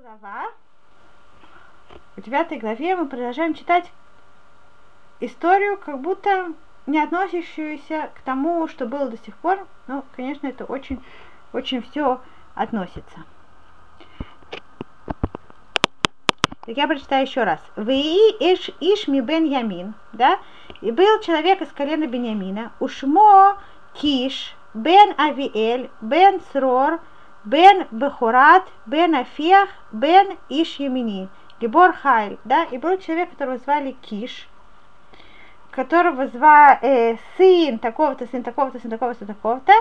глава. В девятой главе мы продолжаем читать историю, как будто не относящуюся к тому, что было до сих пор. Но, конечно, это очень, очень все относится. Так я прочитаю еще раз. Вы иш ишми бен ямин, да? И был человек из колена Беньямина, ушмо киш бен авиэль бен срор бен бехурат бен афех бен иш ямини. Гибор Хайль, да, и был человек, которого звали Киш, которого звали э, сын такого-то, сын такого-то, сын такого-то, такого-то.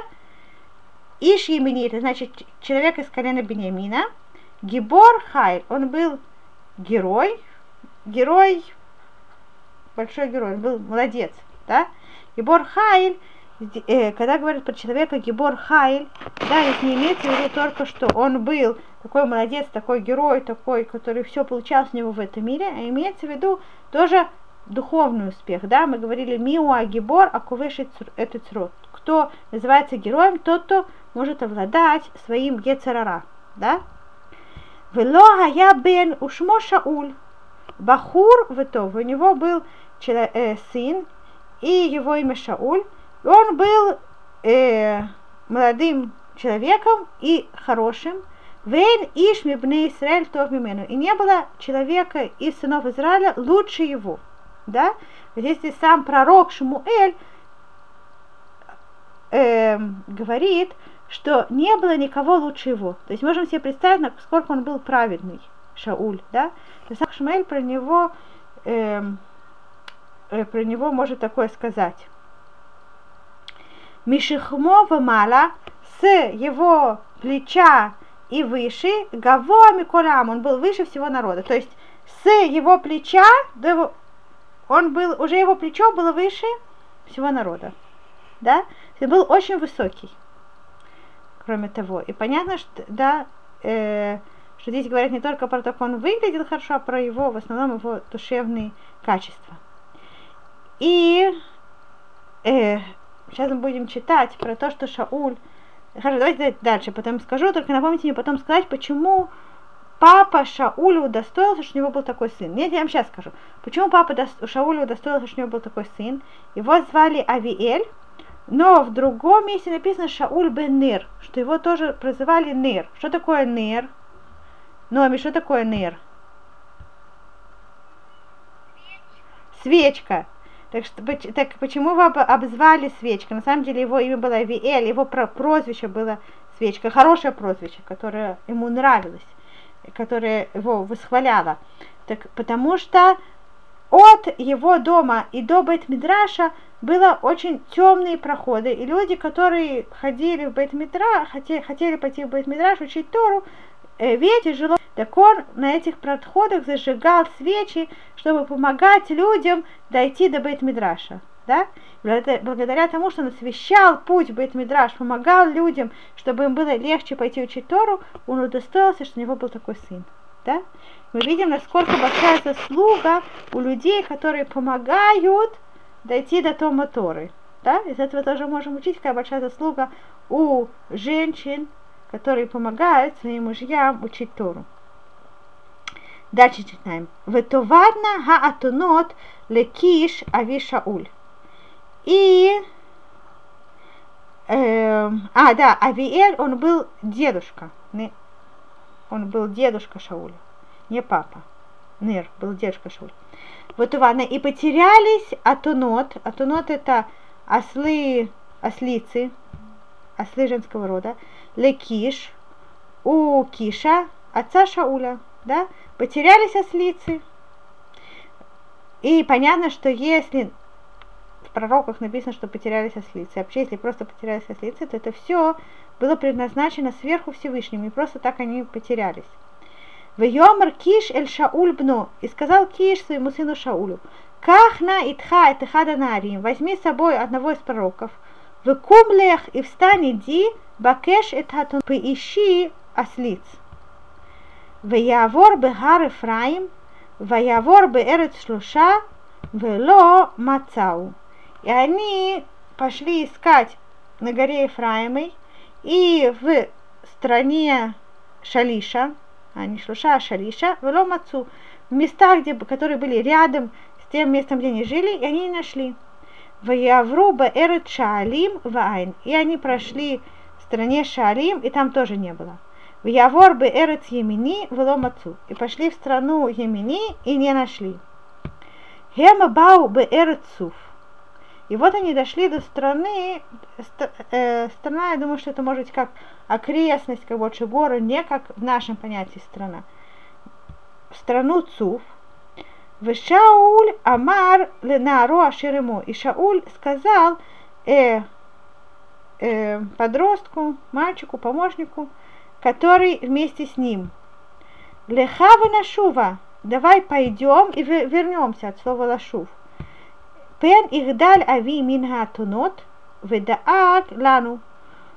Иш Емини, это значит человек из колена Бениамина. Гибор Хайль, он был герой, герой, большой герой, он был молодец, да. Гибор Хайль, когда говорят про человека Гибор Хайль, да, здесь не имеется в виду только, что он был такой молодец, такой герой, такой, который все получалось у него в этом мире, а имеется в виду тоже духовный успех, да, мы говорили Миуа Гибор, а кувеш этот род. Кто называется героем, тот, кто может обладать своим Гецерара, да. Вело я бен ушмо Шауль, Бахур Ветов, у него был э, сын, и его имя Шауль, он был э, молодым человеком и хорошим, Вейн иш мибне Израиль тов мимену. И не было человека из сынов Израиля лучше его. Да? Если сам пророк Шмуэль э, говорит, что не было никого лучше его. То есть можем себе представить, насколько он был праведный, Шауль, да? То есть Шмуэль про него, э, э, про него может такое сказать. Мишихмо мала с его плеча и выше, Гаво Миколам, он был выше всего народа. То есть с его плеча, до его, он был, уже его плечо было выше всего народа. Да? Он был очень высокий, кроме того. И понятно, что, да, э, что здесь говорят не только про то, как он выглядел хорошо, а про его, в основном, его душевные качества. И э, сейчас мы будем читать про то, что Шауль Хорошо, давайте дальше, потом скажу, только напомните мне потом сказать, почему папа Шаулю удостоился, что у него был такой сын. Нет, я вам сейчас скажу. Почему папа Шаулю удостоился, что у него был такой сын? Его звали Авиэль, но в другом месте написано Шауль бен Нир, что его тоже прозывали Нир. Что такое Нир? Номи, что такое Нир? Свечка. Так, что, так почему его обзвали Свечка? На самом деле его имя было Виэль, его прозвище было Свечка, хорошее прозвище, которое ему нравилось, которое его восхваляло. Так, потому что от его дома и до Бет-Мидраша было очень темные проходы, и люди, которые ходили в Бет-Мидраш, хотели, хотели пойти в Бет-Мидраш, учить Тору, э, ветер жило, так он на этих проходах зажигал свечи, чтобы помогать людям дойти до Бейт-Мидраша. Да? Благодаря тому, что он освещал путь Бейт-Мидраш, помогал людям, чтобы им было легче пойти учить Тору, он удостоился, что у него был такой сын. Да? Мы видим, насколько большая заслуга у людей, которые помогают дойти до Тома Торы. Да? Из этого тоже можем учить, какая большая заслуга у женщин, которые помогают своим мужьям учить Тору. Дальше читаем. Ветовадна хаатунот лекиш ави Шауль. И э, а, да, Авиэль, он был дедушка. Он был дедушка Шауля, не папа. Нер был дедушка Шауля. Вот ладно, и потерялись Атунот. Атунот это ослы, ослицы, ослы женского рода. Лекиш, у Киша, отца Шауля, да, потерялись ослицы. И понятно, что если в пророках написано, что потерялись ослицы, а вообще, если просто потерялись ослицы, то это все было предназначено сверху Всевышнему, и просто так они потерялись. В Йомар Киш эль Шауль бно, и сказал Киш своему сыну Шаулю, Кахна итха et хада нарим, возьми с собой одного из пророков, в кумлех и встань иди, бакеш et хатун, поищи ослиц. ויעבור בהר אפרים, ויעבור בארץ שלושה, ולא מצאו. И они пошли искать на горе Ефраимой и в стране Шалиша, а не шлуша, шалиша, вело мацу. В местах, где, которые были рядом с тем местом, где они жили, и они не нашли. Ваявру баэрет шаалим вайн. И они прошли в стране Шаалим, и там тоже не было. Ваявор баэрет емини вело мацу. И пошли в страну Емини и не нашли. Хема бау баэрет суф. И вот они дошли до страны, э, страна, я думаю, что это может быть как окрестность, как больше горы, не как в нашем понятии страна. В страну Цуф. В Шауль Амар Ленару Аширему. И Шауль сказал э, э, подростку, мальчику, помощнику, который вместе с ним. Лехава Нашува, давай пойдем и вернемся от слова Лашув. Пен ихдаль ави минга тунот ведаак лану.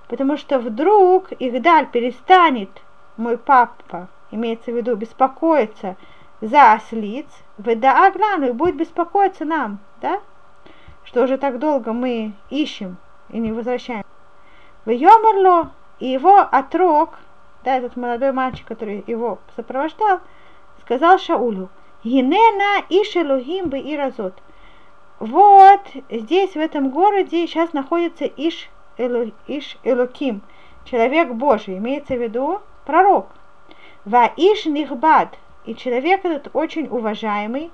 Потому что вдруг Ихдаль перестанет, мой папа, имеется в виду, беспокоиться за ослиц, ведаак лану, и будет беспокоиться нам, да? Что уже так долго мы ищем и не возвращаем. В Йомерло и его отрок, да, этот молодой мальчик, который его сопровождал, сказал Шаулю, Гинена ишелухим бы и разот – вот здесь, в этом городе, сейчас находится Иш, Элу, Иш Элуким, человек Божий, имеется в виду пророк. Ва Иш Нихбад, и человек этот очень уважаемый.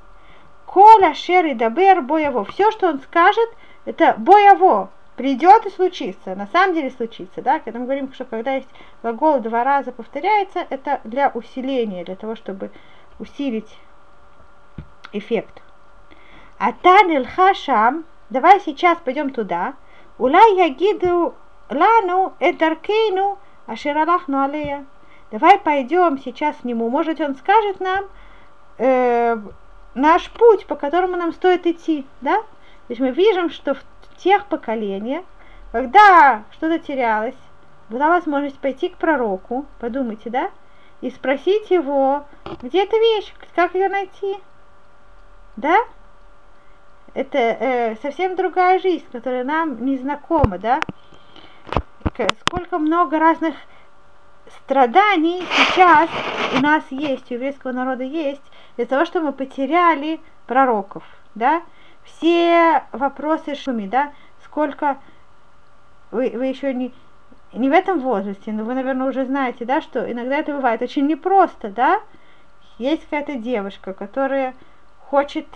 Коля Шер и Дабер Бояво. Все, что он скажет, это Бояво. Придет и случится. На самом деле случится. Да? Когда мы говорим, что когда есть глагол два раза повторяется, это для усиления, для того, чтобы усилить эффект. Атан Хашам, давай сейчас пойдем туда. Улай ягиду лану эдаркейну аширалахну алея. Давай пойдем сейчас к нему. Может, он скажет нам э, наш путь, по которому нам стоит идти, да? То есть мы видим, что в тех поколениях, когда что-то терялось, была возможность пойти к пророку, подумайте, да, и спросить его, где эта вещь, как ее найти, да? это э, совсем другая жизнь, которая нам не знакома, да? Сколько много разных страданий сейчас у нас есть, у еврейского народа есть, для того, что мы потеряли пророков, да? Все вопросы шуми, да? Сколько вы, вы еще не, не в этом возрасте, но вы, наверное, уже знаете, да, что иногда это бывает очень непросто, да? Есть какая-то девушка, которая хочет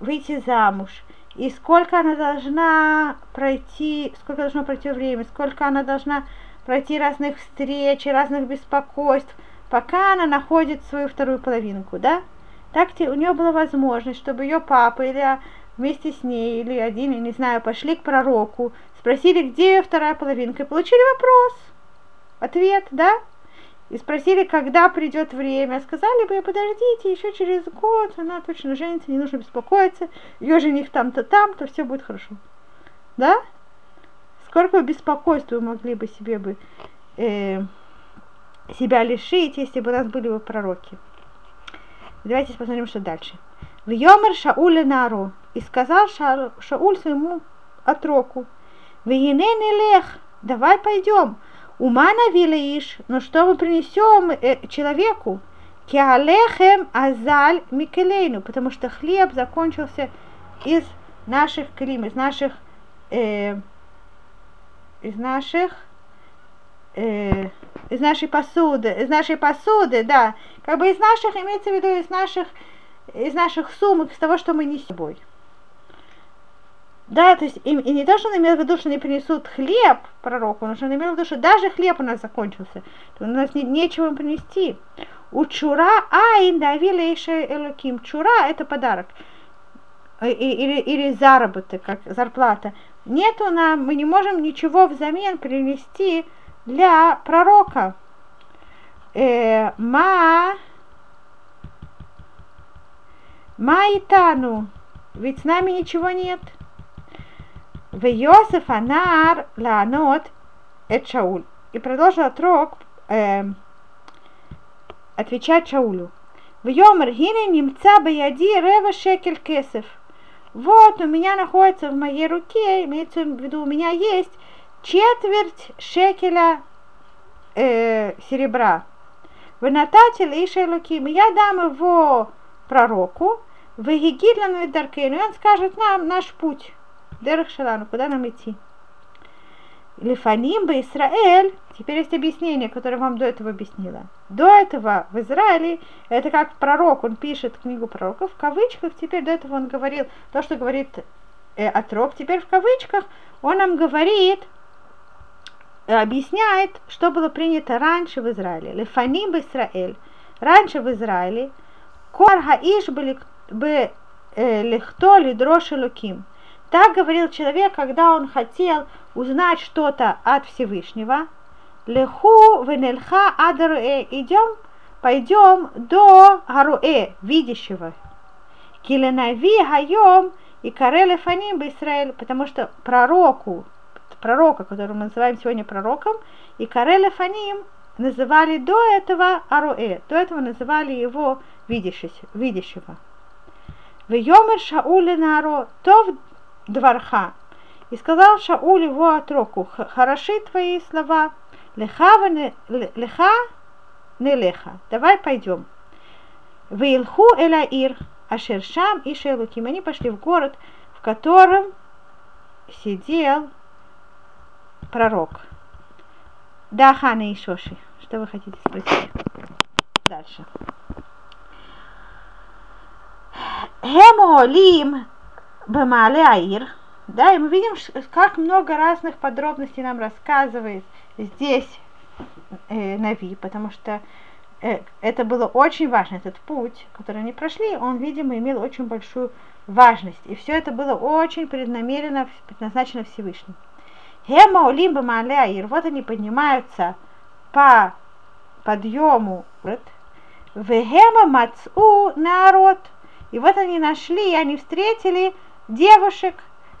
выйти замуж, и сколько она должна пройти, сколько должно пройти время, сколько она должна пройти разных встреч, разных беспокойств, пока она находит свою вторую половинку, да? Так у нее была возможность, чтобы ее папа или вместе с ней, или один, я не знаю, пошли к пророку, спросили, где вторая половинка, и получили вопрос, ответ, да? и спросили, когда придет время. Сказали бы, подождите, еще через год она точно женится, не нужно беспокоиться, ее жених там-то, там-то, все будет хорошо. Да? Сколько беспокойства вы могли бы себе бы э, себя лишить, если бы у нас были бы пророки. Давайте посмотрим, что дальше. В Йомер Шауля Нару. И сказал Ша, Шауль своему отроку, в лех, давай пойдем, Умана вилаиш, но что мы принесем э, человеку? Киалехем азаль микелейну, потому что хлеб закончился из наших клим, из наших, э, из наших, э, из нашей посуды, из нашей посуды, да, как бы из наших, имеется в виду из наших, из наших сумок, из того, что мы не с собой. Да, то есть и, и не то, что он имел в виду, что они принесут хлеб пророку, но что он имел в виду, что даже хлеб у нас закончился, то у нас не, нечего им принести. У чура айн давили элоким. Чура это подарок. Или, или заработок, как зарплата. Нету нам, мы не можем ничего взамен принести для пророка. Э, ма Маитану, ведь с нами ничего нет. В Йосиф Анар Лаанот Эт Шауль. И продолжил отрок э, отвечать Шаулю. В Йомер Гине немца баяди рева шекель кесов. Вот у меня находится в моей руке, имеется в виду, у меня есть четверть шекеля э, серебра. Вы нататили Иша Луким, я дам его пророку, и Даркейну, и он скажет нам наш путь, Дерах Шалану, куда нам идти. Лифаним бы Израиль, теперь есть объяснение, которое вам до этого объяснила. До этого в Израиле, это как пророк, он пишет книгу пророков, в кавычках, теперь до этого он говорил то, что говорит э, отрок, теперь в кавычках он нам говорит, э, объясняет, что было принято раньше в Израиле. Лифаним бы Израиль. Раньше в Израиле Кор хаиш бы э, лихто лидрош луким. Так говорил человек, когда он хотел узнать что-то от Всевышнего. Леху венельха адаруэ. Идем, пойдем до Харуэ, видящего. Киленави хайом и кареле фаним бы Израиль, потому что пророку, пророка, которого мы называем сегодня пророком, и кареле фаним называли до этого Аруэ, до этого называли его видящего. В Йомер Шауле Наро, то в дворха. И сказал Шауль его отроку, хороши твои слова, леха не леха, давай пойдем. В Илху Элаир, Ашершам и Шелуким, они пошли в город, в котором сидел пророк. Да, Хана и Шоши. Что вы хотите спросить? Дальше. Хемолим Бамале Аир. Да, и мы видим, как много разных подробностей нам рассказывает здесь э, Нави, потому что э, это было очень важно, этот путь, который они прошли, он, видимо, имел очень большую важность. И все это было очень преднамеренно, предназначено Всевышним. Хема Олимба Маляир, вот они поднимаются по подъему, Вегема Мацу народ. И вот они нашли, и они встретили девушек,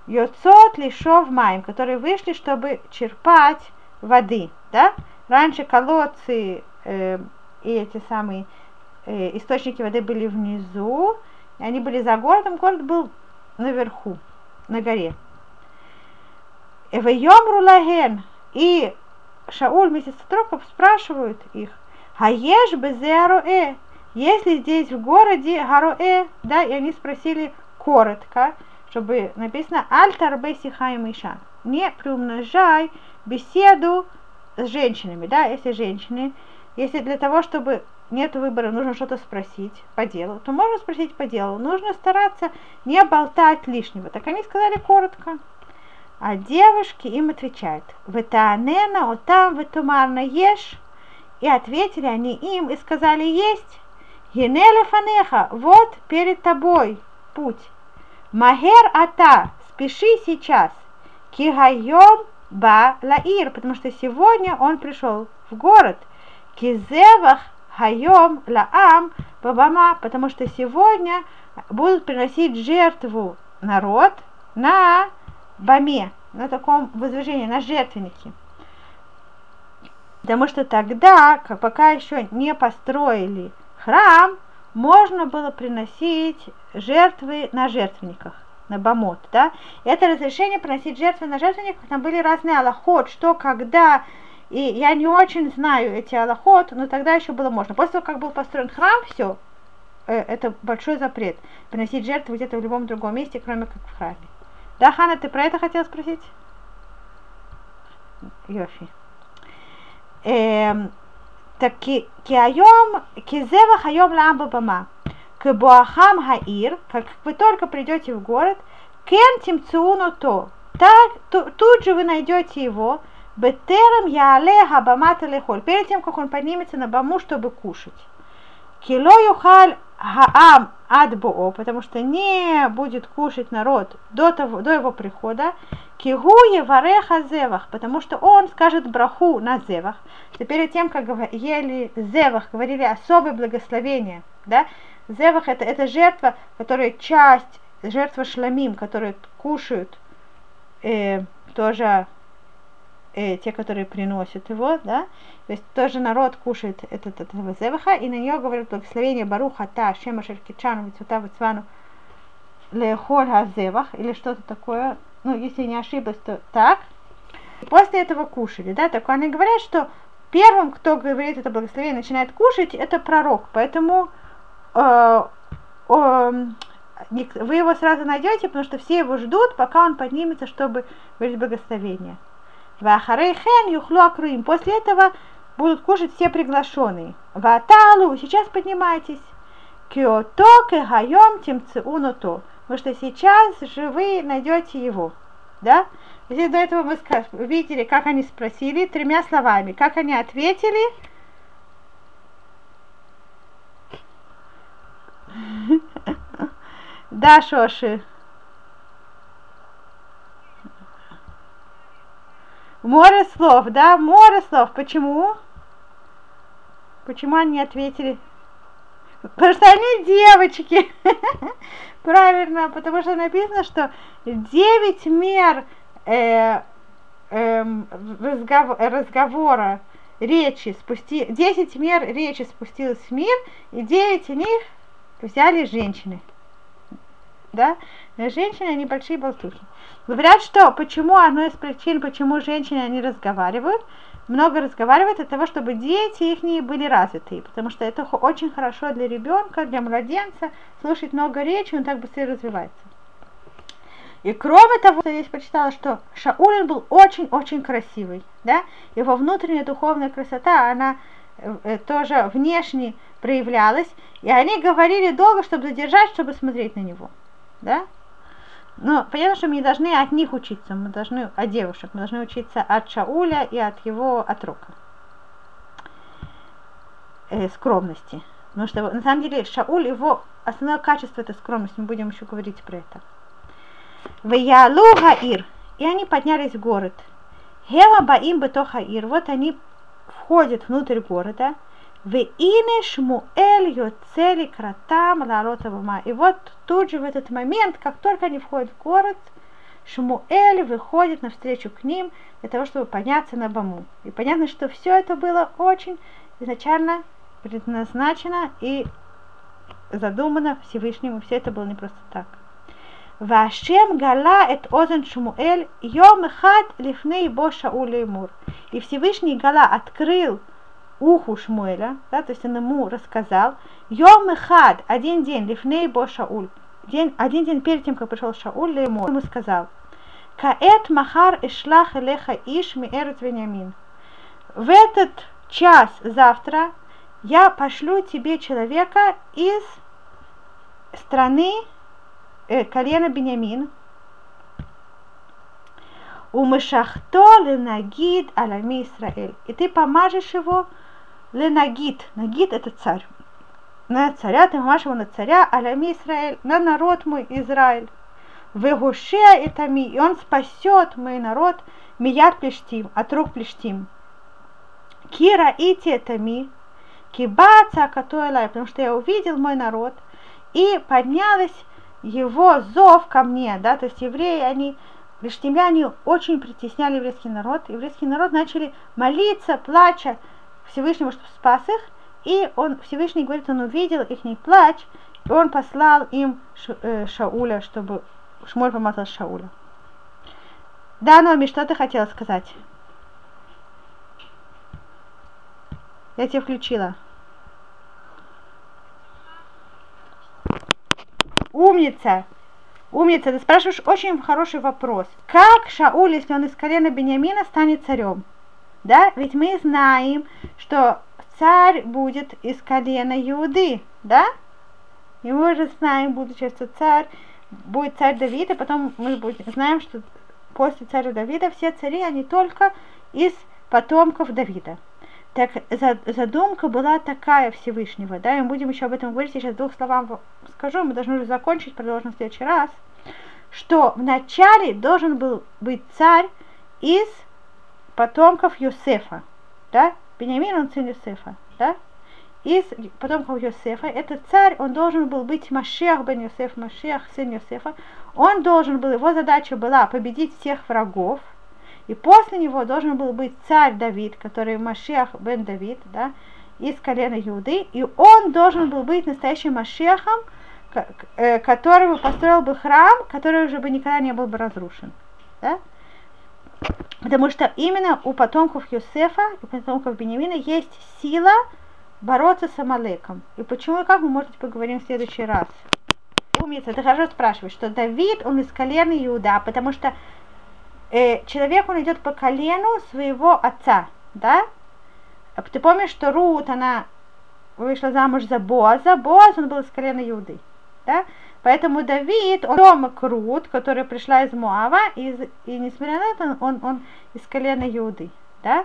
Йоцот лишов маем, которые вышли, чтобы черпать воды. Да? Раньше колодцы э, и эти самые э, источники воды были внизу, и они были за городом, город был наверху, на горе. Эвайомру лаген. И Шауль вместе с спрашивают их, а ешь безеароэ, если здесь в городе Хароэ, да, и они спросили коротко, чтобы написано Альтар Бесихаим Ишан. Не приумножай беседу с женщинами, да, если женщины, если для того, чтобы нет выбора, нужно что-то спросить по делу, то можно спросить по делу. Нужно стараться не болтать лишнего. Так они сказали коротко. А девушки им отвечают, «Ветаанена отам ветумарна ешь». И ответили они им и сказали, «Есть». Генеле фанеха, вот перед тобой путь. Махер ата, спеши сейчас. Кигайом ба лаир, потому что сегодня он пришел в город. Кизевах хайом лаам бабама, потому что сегодня будут приносить жертву народ на баме, на таком возвышении, на жертвеннике. Потому что тогда, пока еще не построили храм, можно было приносить жертвы на жертвенниках, на бамот, да. Это разрешение приносить жертвы на жертвенниках, там были разные аллахот, что, когда, и я не очень знаю эти аллахот, но тогда еще было можно. После того, как был построен храм, все, э, это большой запрет, приносить жертвы где-то в любом другом месте, кроме как в храме. Да, Хана, ты про это хотела спросить? Йофи. Эм, так киайом, кизева хайом ламба бама. К буахам хаир, как вы только придете в город, кен тимцуну то, так, тут же вы найдете его, бетерам яале хабамата лехоль, перед тем, как он поднимется на баму, чтобы кушать. Кило юхаль хаам адбоо, потому что не будет кушать народ до, того, до его прихода, кигу евареха зевах, потому что он скажет браху на зевах. Перед тем, как ели зевах, говорили особое благословение, да, зевах это, это жертва, которая часть, жертва шламим, которые кушают э, тоже э, те, которые приносят его, да, то есть тоже народ кушает этот, этого зеваха, и на нее говорят благословение Баруха Та, Шема Шеркичану, Вицута Вицвану, Лехоль Хазевах, или что-то такое, ну, если не ошиблась, то так. После этого кушали, да, так они говорят, что первым, кто говорит это благословение, начинает кушать, это пророк. Поэтому э, э, вы его сразу найдете, потому что все его ждут, пока он поднимется, чтобы говорить благословение. Вахарейхен юхлу акруим. После этого будут кушать все приглашенные. Ваталу, сейчас поднимайтесь. Киото кехайом тимцеунуто. Потому что сейчас же вы найдете его. Да? Здесь до этого мы видели, как они спросили тремя словами. Как они ответили? Да, Шоши. Море слов, да, море слов. Почему? Почему они ответили? Потому что они девочки. Правильно, потому что написано, что 9 мер э, э, разгов, разговора, речи, спусти, 10 мер речи спустилось в мир, и 9 из них взяли женщины. Да? Женщины, они большие болтухи. Говорят, что почему одной из причин, почему женщины они разговаривают, много разговаривают от того, чтобы дети их были развитые, потому что это очень хорошо для ребенка, для младенца, слушать много речи, он так быстрее развивается. И кроме того, я здесь прочитала, что Шаулин был очень-очень красивый, да, его внутренняя духовная красота, она э, э, тоже внешне проявлялась, и они говорили долго, чтобы задержать, чтобы смотреть на него, да. Но понятно, что мы не должны от них учиться, мы должны от девушек, мы должны учиться от Шауля и от его отрока. Э, скромности. Потому что на самом деле Шауль, его основное качество это скромность, мы будем еще говорить про это. Ваялу Гаир. И они поднялись в город. Хема Баим Бетохаир. Вот они входят внутрь города. В ине Шмуэль Йоцели Кратам Ларотавама. И вот тут же в этот момент, как только они входят в город, Шмуэль выходит навстречу к ним для того, чтобы подняться на Баму. И понятно, что все это было очень изначально предназначено и задумано Всевышнему. Все это было не просто так. Вашем гала эт озен Шмуэль йом хат лифней бо Шауль Мур. И Всевышний Гала открыл уху Шмуэля, да, то есть он ему рассказал, Йом Хад, один день, лифней бо Шауль, день, один день перед тем, как пришел Шауль, ему, ему сказал, Каэт махар ишлах элеха иш ми эрет Вениамин. В этот час завтра я пошлю тебе человека из страны э, колена Бениамин, у Мышахто ленагид алами Израиль. И ты помажешь его ленагид. Нагид это царь. На царя, ты помажешь его на царя, алями Израиль, на народ мой Израиль. Вегушея и тами, и он спасет мой народ, мияд плештим, от рук плештим. Кира ити тами, кибаца катуэлай, потому что я увидел мой народ, и поднялась его зов ко мне, да, то есть евреи, они, плештимляне очень притесняли еврейский народ, еврейский народ начали молиться, плача Всевышнему, чтобы спас их, и он, Всевышний говорит, он увидел их плач, и он послал им э, Шауля, чтобы Шмоль помазал Шауля. Да, Номи, что ты хотела сказать? Я тебя включила. Умница. Умница, ты спрашиваешь очень хороший вопрос. Как Шауль, если он из колена Бениамина, станет царем? Да, ведь мы знаем, что царь будет из колена Иуды, да? И мы уже знаем, будучи, что царь будет царь Давида, потом мы будем, знаем, что после царя Давида все цари, они только из потомков Давида. Так задумка была такая Всевышнего, да, и мы будем еще об этом говорить, я сейчас двух словам скажу, мы должны уже закончить, продолжим в следующий раз, что вначале должен был быть царь из потомков Юсефа, да, Бениамин, он сын Юсефа, да, из потомков Йосефа, этот царь, он должен был быть Машех бен Йосеф, Машех, сын Йосефа, он должен был, его задача была победить всех врагов, и после него должен был быть царь Давид, который Машех бен Давид, да, из колена Иуды, и он должен был быть настоящим Машехом, э, который бы построил бы храм, который уже бы никогда не был бы разрушен. Да? Потому что именно у потомков Юсефа и потомков Бенемина есть сила бороться с Амалеком. И почему и как мы, может быть, поговорим в следующий раз. Умница, ты хорошо спрашиваешь, что Давид, он из колена Иуда, потому что э, человек, он идет по колену своего отца, да? Ты помнишь, что Рут, она вышла замуж за Боаза, Боаз, он был из колена Иуды, да? Поэтому Давид, он Рома Крут, который пришла из Муава, и, и несмотря на это, он, он из колена Иуды. Да?